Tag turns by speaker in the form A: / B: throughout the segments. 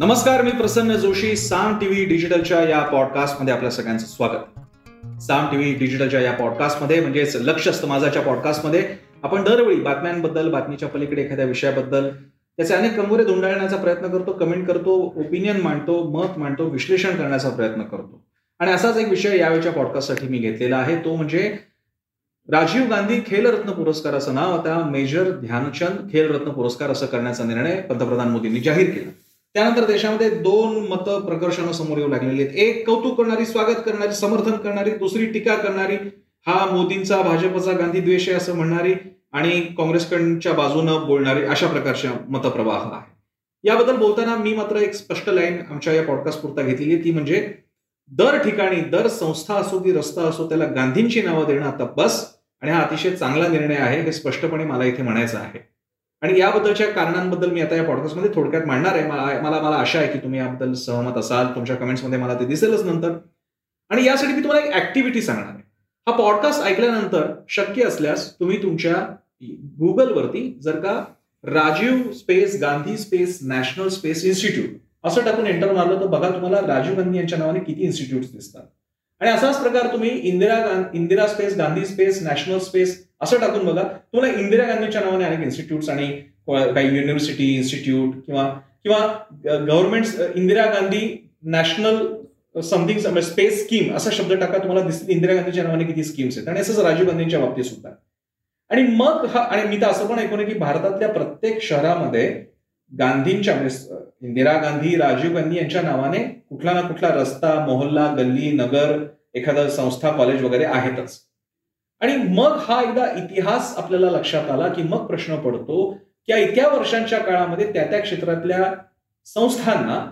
A: नमस्कार मी प्रसन्न जोशी साम टीव्ही डिजिटलच्या या पॉडकास्टमध्ये आपल्या सगळ्यांचं स्वागत. साम टीव्ही डिजिटलच्या या पॉडकास्टमध्ये म्हणजेच लक्ष असतं माझाच्या पॉडकास्टमध्ये आपण दरवेळी बातम्यांबद्दल बातमीच्या पलीकडे एखाद्या विषयाबद्दल त्याचे अनेक कंगोरे धुंडाळण्याचा प्रयत्न करतो कमेंट करतो ओपिनियन मांडतो मत मांडतो विश्लेषण करण्याचा प्रयत्न करतो. आणि असाच एक विषय यावेळच्या पॉडकास्टसाठी मी घेतलेला आहे तो म्हणजे राजीव गांधी खेलरत्न पुरस्काराचं नाव आता मेजर ध्यानचंद खेलरत्न पुरस्कार असं करण्याचा निर्णय पंतप्रधान मोदींनी जाहीर केला. त्यानंतर देशामध्ये दोन मत प्रकर्षानं समोर येऊ लागलेली आहेत. एक कौतुक करणारी स्वागत करणारी समर्थन करणारी दुसरी टीका करणारी. हा मोदींचा भाजपचा गांधी द्वेष आहे असं म्हणणारी आणि काँग्रेसकडच्या बाजूनं बोलणारी अशा प्रकारच्या मतप्रवाह आहे याबद्दल बोलताना मी मात्र एक स्पष्ट लाईन आमच्या या पॉडकास्ट पुरता घेतलेली ती म्हणजे दर ठिकाणी दर संस्था असो की रस्ता असो त्याला गांधींची नावं देणं आता बस आणि हा अतिशय चांगला निर्णय आहे हे स्पष्टपणे मला इथे म्हणायचं आहे. आणि याबद्दलच्या कारणांबद्दल मी आता या पॉडकास्टमध्ये थोडक्यात मांडणार आहे. मला मला आशा आहे की तुम्ही याबद्दल सहमत असाल. तुमच्या कमेंट्समध्ये मला ते दिसेलच नंतर. आणि यासाठी मी तुम्हाला एक ऍक्टिव्हिटी सांगणार आहे. हा पॉडकास्ट ऐकल्यानंतर शक्य असल्यास तुम्ही तुमच्या गुगलवरती जर का Rajiv space Gandhi space national space institute असं टाकून एंटर मारलं तर बघा तुम्हाला राजीव गांधी यांच्या नावाने किती इन्स्टिट्यूट दिसतात. आणि असाच प्रकार तुम्ही Indira Indira space Gandhi space national space असं टाकून बघा. तुम्हाला इंदिरा गांधीच्या नावाने अनेक इन्स्टिट्यूट्स आणि काही युनिव्हर्सिटी इन्स्टिट्यूट किंवा किंवा government Indira Gandhi national something space scheme असा शब्द टाका तुम्हाला दिसतील इंदिरा गांधीच्या नावाने किती स्कीम्स आहेत. आणि असंच राजीव गांधींच्या बाबतीत सुद्धा. आणि मग हा आणि मी तर असं पण ऐकून की भारतातल्या प्रत्येक शहरामध्ये गांधींच्या म्हणजे इंदिरा गांधी राजीव गांधी यांच्या नावाने कुठला ना कुठला रस्ता मोहल्ला गल्ली नगर एखादा संस्था कॉलेज वगैरे आहेतच. आणि मग हा एकदा इतिहास आपल्याला लक्षात आला की मग प्रश्न पडतो की इतक्या वर्षांच्या काळामध्ये त्या त्या क्षेत्रातल्या संस्थांना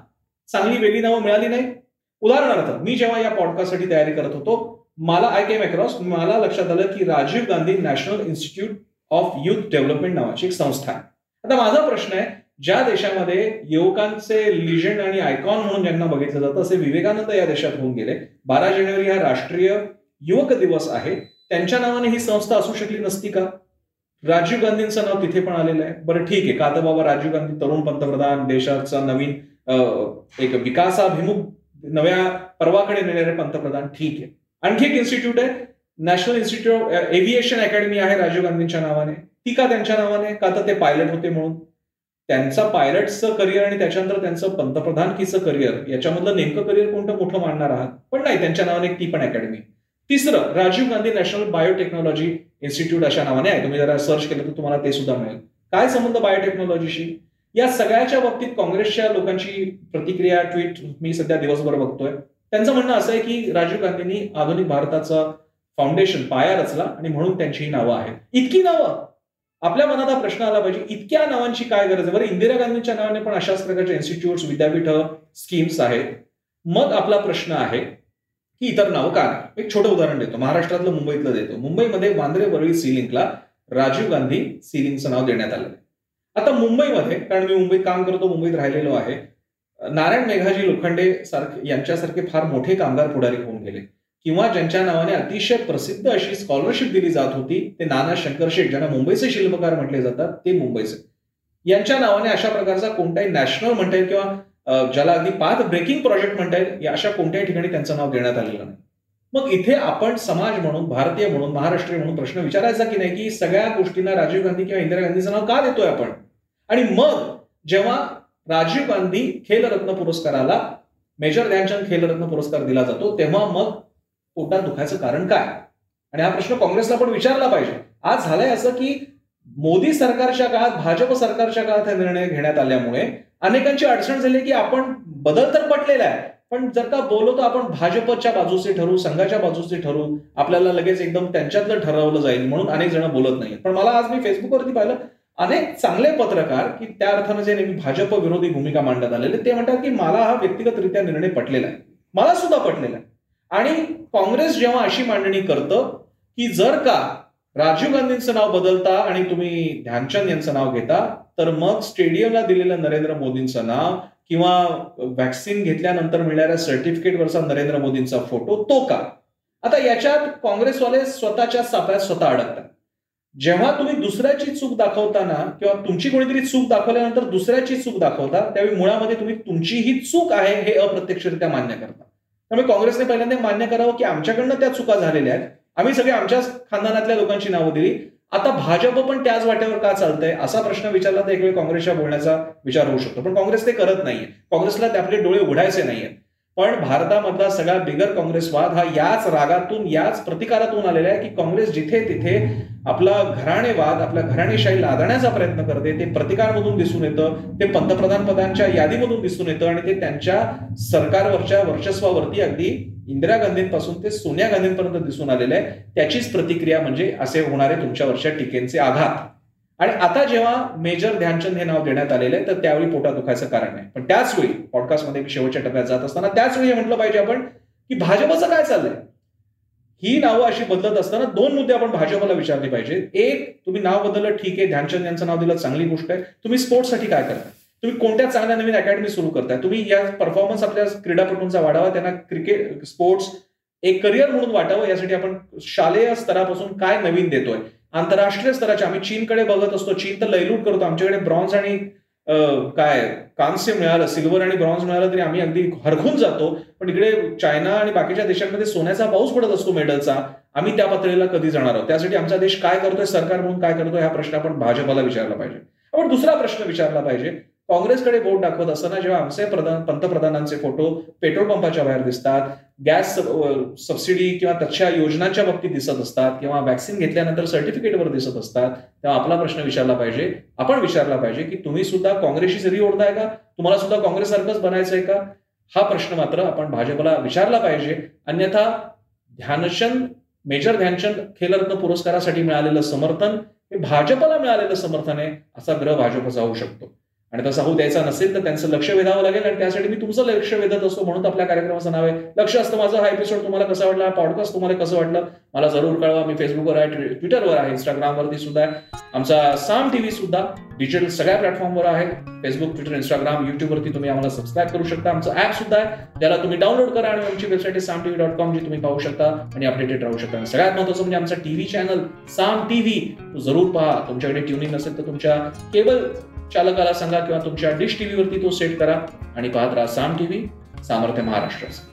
A: चांगली वेगळी नावं मिळाली नाही उदाहरणार्थ मी जेव्हा या पॉडकास्टसाठी तयारी करत होतो मला आय केम अक्रॉस मला लक्षात आलं की Rajiv Gandhi national institute of youth development नावाची एक संस्था आहे. आता माझा प्रश्न आहे ज्या देशामध्ये युवकांचे लिजंड आणि आयकॉन म्हणून ज्यांना बघितलं जातं असे विवेकानंद या देशात होऊन गेले. बारा जानेवारी हा राष्ट्रीय युवक दिवस आहे. त्यांच्या नावाने ही संस्था असू शकली नसती का? राजीव गांधींचं नाव तिथे पण आलेलं आहे. बरं ठीक आहे. का तर बाबा राजीव गांधी तरुण पंतप्रधान देशाचा नवीन एक विकासाभिमुख नव्या पर्वाकडे नेणारे पंतप्रधान ठीक आहे. आणखी एक इन्स्टिट्यूट आहे. नॅशनल इन्स्टिट्यूट एव्हिएशन अकॅडमी आहे राजीव गांधींच्या नावाने. ती का त्यांच्या नावाने? का तर ते पायलट होते म्हणून? त्यांचा पायलटचं करिअर आणि त्याच्यानंतर त्यांचं पंतप्रधानकीचं करिअर याच्यामधलं नेमकं करिअर कोणतं मोठं मांडणार आहात? पण नाही त्यांच्या नावाने ती पण अकॅडमी तिसरं Rajiv Gandhi national biotechnology institute अशा नावाने आहे. तुम्ही जरा सर्च केलं तर तुम्हाला ते सुद्धा मिळेल. काय संबंध बायोटेक्नॉलॉजीशी या सगळ्याच्या बाबतीत काँग्रेसच्या लोकांची प्रतिक्रिया ट्विट मी सध्या दिवसभर बघतोय. त्यांचं म्हणणं असं आहे की राजीव गांधींनी आधुनिक भारताचं फाउंडेशन पाया रचला आणि म्हणून त्यांची नावं आहेत. इतकी नावं! आपल्या मनात हा प्रश्न आला पाहिजे इतक्या नावांची काय गरज आहे? बरं इंदिरा गांधींच्या नावाने पण अशाच प्रकारचे इन्स्टिट्यूट विद्यापीठ स्कीम्स आहेत. मग आपला प्रश्न आहे की इतर नावं का नाही? एक छोटं उदाहरण देतो. महाराष्ट्रातलं मुंबईतलं देतो. मुंबईमध्ये वांद्रे वरळी सीलिंगला राजीव गांधी सीलिंगचं नाव देण्यात आलं. आता मुंबईमध्ये कारण मी मुंबईत काम करतो मुंबईत राहिलेलो आहे नारायण मेघाजी लोखंडे सारखे यांच्यासारखे फार मोठे कामगार पुढारी होऊन गेले. किंवा ज्यांच्या नावाने अतिशय प्रसिद्ध अशी स्कॉलरशिप दिली जात होती ते नाना शंकर शेठ ज्यांना मुंबईचे शिल्पकार म्हटले जातात ते मुंबईचे. यांच्या नावाने अशा प्रकारचा कोणताही नॅशनल म्हणता येईल किंवा ज्याला अगदी पाच ब्रेकिंग प्रोजेक्ट म्हणता येईल अशा कोणत्याही ठिकाणी त्यांचं नाव देण्यात आलेलं नाही. मग इथे आपण समाज म्हणून भारतीय म्हणून महाराष्ट्रीय म्हणून प्रश्न विचारायचा की नाही की सगळ्या गोष्टींना राजीव गांधी किंवा इंदिरा गांधीचं नाव का देतोय आपण? आणि मग जेव्हा राजीव गांधी खेलरत्न पुरस्काराला मेजर ध्यानचंद खेलरत्न पुरस्कार दिला जातो तेव्हा मग पोटात दुखायचं कारण काय? आणि हा प्रश्न काँग्रेसला पण विचारला पाहिजे. आज झालंय असं की मोदी सरकारच्या काळात भाजप सरकारच्या काळात हा निर्णय घेण्यात आल्यामुळे अनेकांची अडचण झाली की आपण बदल तर पटलेला आहे. पण जर का तर आपण भाजपच्या बाजूचे ठरू संघाच्या बाजूचे ठरू आपल्याला लगेच एकदम त्यांच्यातलं ठरवलं जाईल म्हणून अनेक जण बोलत नाही पण मला आज मी फेसबुकवरती पाहिलं अनेक चांगले पत्रकार की त्या अर्थानं जे नेहमी भाजप विरोधी भूमिका मांडण्यात आलेले ते म्हणतात की मला हा व्यक्तिगतरित्या निर्णय पटलेला आहे. मला सुद्धा पटलेला आहे. आणि काँग्रेस जेव्हा अशी मांडणी करतं की जर का राजीव गांधींचं नाव बदलता आणि तुम्ही ध्यानचंद यांचं नाव घेता तर मग स्टेडियमला दिलेलं नरेंद्र मोदींचं नाव किंवा व्हॅक्सिन घेतल्यानंतर मिळणाऱ्या सर्टिफिकेटवरचा नरेंद्र मोदींचा फोटो तो का? आता याच्यात काँग्रेसवाले स्वतःच्या साप्यात स्वतः अडकतात. जेव्हा तुम्ही दुसऱ्याची चूक दाखवताना किंवा तुमची कोणीतरी चूक दाखवल्यानंतर दुसऱ्याची चूक दाखवता त्यावेळी मुळामध्ये तुम्ही तुमची ही चूक आहे हे अप्रत्यक्षरित्या मान्य करता त्यामुळे काँग्रेसने पहिल्यांदा मान्य करावं की आमच्याकडनं त्या चुका झालेल्या आहेत. आम्ही सगळे आमच्याच खानदानातल्या लोकांची नावं दिली. आता भाजप पण त्याच वाट्यावर का चालतंय असा प्रश्न विचारला तर एक वेळ काँग्रेसच्या बोलण्याचा विचार होऊ शकतो. पण काँग्रेस ते करत नाहीये. काँग्रेसला आपले डोळे उघडायचे नाहीये पण भारतामधला सगळा बिगर काँग्रेसवाद हा याच रागातून याच प्रतिकारातून आलेला आहे की काँग्रेस जिथे तिथे आपला घराणेवाद आपल्या घराणेशाही लादण्याचा प्रयत्न करते ते प्रतिकारमधून दिसून येतं ते पंतप्रधान पदांच्या यादीमधून दिसून येतं आणि ते त्यांच्या सरकारवरच्या वर्चस्वावरती अगदी इंदिरा गांधींपासून ते सोनिया गांधींपर्यंत दिसून आलेलं आहे. त्याचीच प्रतिक्रिया म्हणजे असे होणारे तुमच्यावरच्या टीकेचे आघात. आणि आता जेव्हा मेजर ध्यानचंद हे नाव देण्यात आलेलं आहे तर त्यावेळी पोटा दुखायचं कारण नाही. पण त्याच वेळी पॉडकास्टमध्ये शेवटच्या टप्प्यात जात असताना त्याच वेळी म्हटलं पाहिजे आपण की भाजपचं काय चाललंय? ही नावं अशी बदलत असताना दोन मुद्दे आपण भाजपला विचारले पाहिजे. एक तुम्ही नाव बदललं ठीक आहे ध्यानचंद यांचं नाव दिलं चांगली गोष्ट आहे. तुम्ही स्पोर्ट्ससाठी काय करता तुम्ही कोणत्या चांगल्या नवीन अकॅडमी सुरू करताय? तुम्ही या परफॉर्मन्स आपल्या क्रीडापटूंचा वाढावा त्यांना क्रिकेट स्पोर्ट्स एक करिअर म्हणून वाटावं यासाठी आपण शालेय स्तरापासून काय नवीन देतोय? आंतरराष्ट्रीय स्तराचे. आम्ही चीनकडे बघत असतो. चीन तर लैलूट करतो. आमच्याकडे ब्रॉन्झ आणि काय कांस्य मिळालं सिल्वर आणि ब्रॉन्झ मिळालं तरी आम्ही अगदी हरखून जातो. पण इकडे चायना आणि बाकीच्या देशांमध्ये सोन्याचा पाऊस पडत असतो मेडलचा. आम्ही त्या पातळीला कधी जाणार आहोत? त्यासाठी आमचा देश काय करतोय? सरकार म्हणून काय करतोय? हा प्रश्न आपण भाजपाला विचारला पाहिजे. आपण दुसरा प्रश्न विचारला पाहिजे. काँग्रेसकडे बोट दाखवत असताना जेव्हा आमचे पंतप्रधानांचे फोटो पेट्रोल पंपाच्या बाहेर दिसतात गॅस सबसिडी किंवा त्याच्या योजनांच्या बाबतीत दिसत असतात किंवा वॅक्सिन घेतल्यानंतर सर्टिफिकेटवर दिसत असतात तेव्हा आपला प्रश्न विचारला पाहिजे. आपण विचारला पाहिजे की तुम्ही सुद्धा काँग्रेसशी जरी ओढताय का? तुम्हाला सुद्धा काँग्रेससारखंच आहे का? हा प्रश्न मात्र आपण भाजपला विचारला पाहिजे. अन्यथा ध्यानचंद मेजर ध्यानचंद खेलरत्न पुरस्कारासाठी मिळालेलं समर्थन हे भाजपला मिळालेलं समर्थन आहे असा ग्रह भाजपचा होऊ शकतो. आणि तसा होऊ द्यायचा नसेल तर त्यांचं लक्ष वेधावं लागेल आणि त्यासाठी मी तुमचं लक्ष वेधत असतो म्हणून आपल्या कार्यक्रमाचं नाव आहे लक्ष असतं माझं. हा एपिसोड तुम्हाला कसा वाटला? हा पॉडकास्ट तुम्हाला कसं वाटलं? मला जरूर कळवा. मी फेसबुकवर आहे ट्विटरवर आहे इंस्टाग्रामवरती सुद्धा आहे. आमचा साम टीव्ही सुद्धा डिजिटल सगळ्या प्लॅटफॉर्मवर आहे. फेसबुक ट्विटर इंस्टाग्राम युट्यूबवरती तुम्ही आम्हाला सबस्क्राईब करू शकता. आमचं ऍप सुद्धा आहे. त्याला तुम्ही डाउनलोड करा आणि आमची वेबसाईट आहे साम टीव्ही डॉट कॉम जी तुम्ही पाहू शकता आणि अपडेटेड राहू शकता. सगळ्यात महत्वाचं म्हणजे आमचा टीव्ही चॅनल साम टीव्ही जरूर पहा. तुमच्याकडे ट्युनिंग नसेल तर तुमच्या केबल चालकाला सांगा किंवा तुमच्या डिश टीव्हीवरती तो सेट करा आणि पाहत राहा साम टीव्ही सामर्थ्य महाराष्ट्राचं